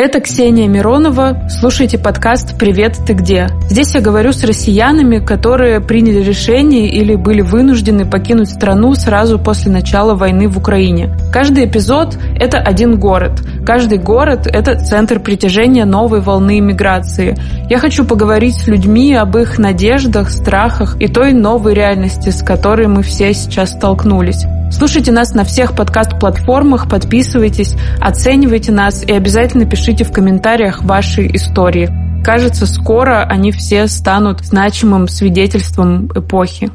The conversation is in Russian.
Это Ксения Миронова. Слушайте подкаст «Привет, ты где?». Здесь я говорю с россиянами, которые приняли решение или были вынуждены покинуть страну сразу после начала войны в Украине. Каждый эпизод — это один город. Каждый город — это центр притяжения новой волны иммиграции. Я хочу поговорить с людьми об их надеждах, страхах и той новой реальности, с которой мы все сейчас столкнулись. Слушайте нас на всех подкаст-платформах, подписывайтесь, оценивайте нас и обязательно пишите в комментариях ваши истории. Кажется, скоро они все станут значимым свидетельством эпохи.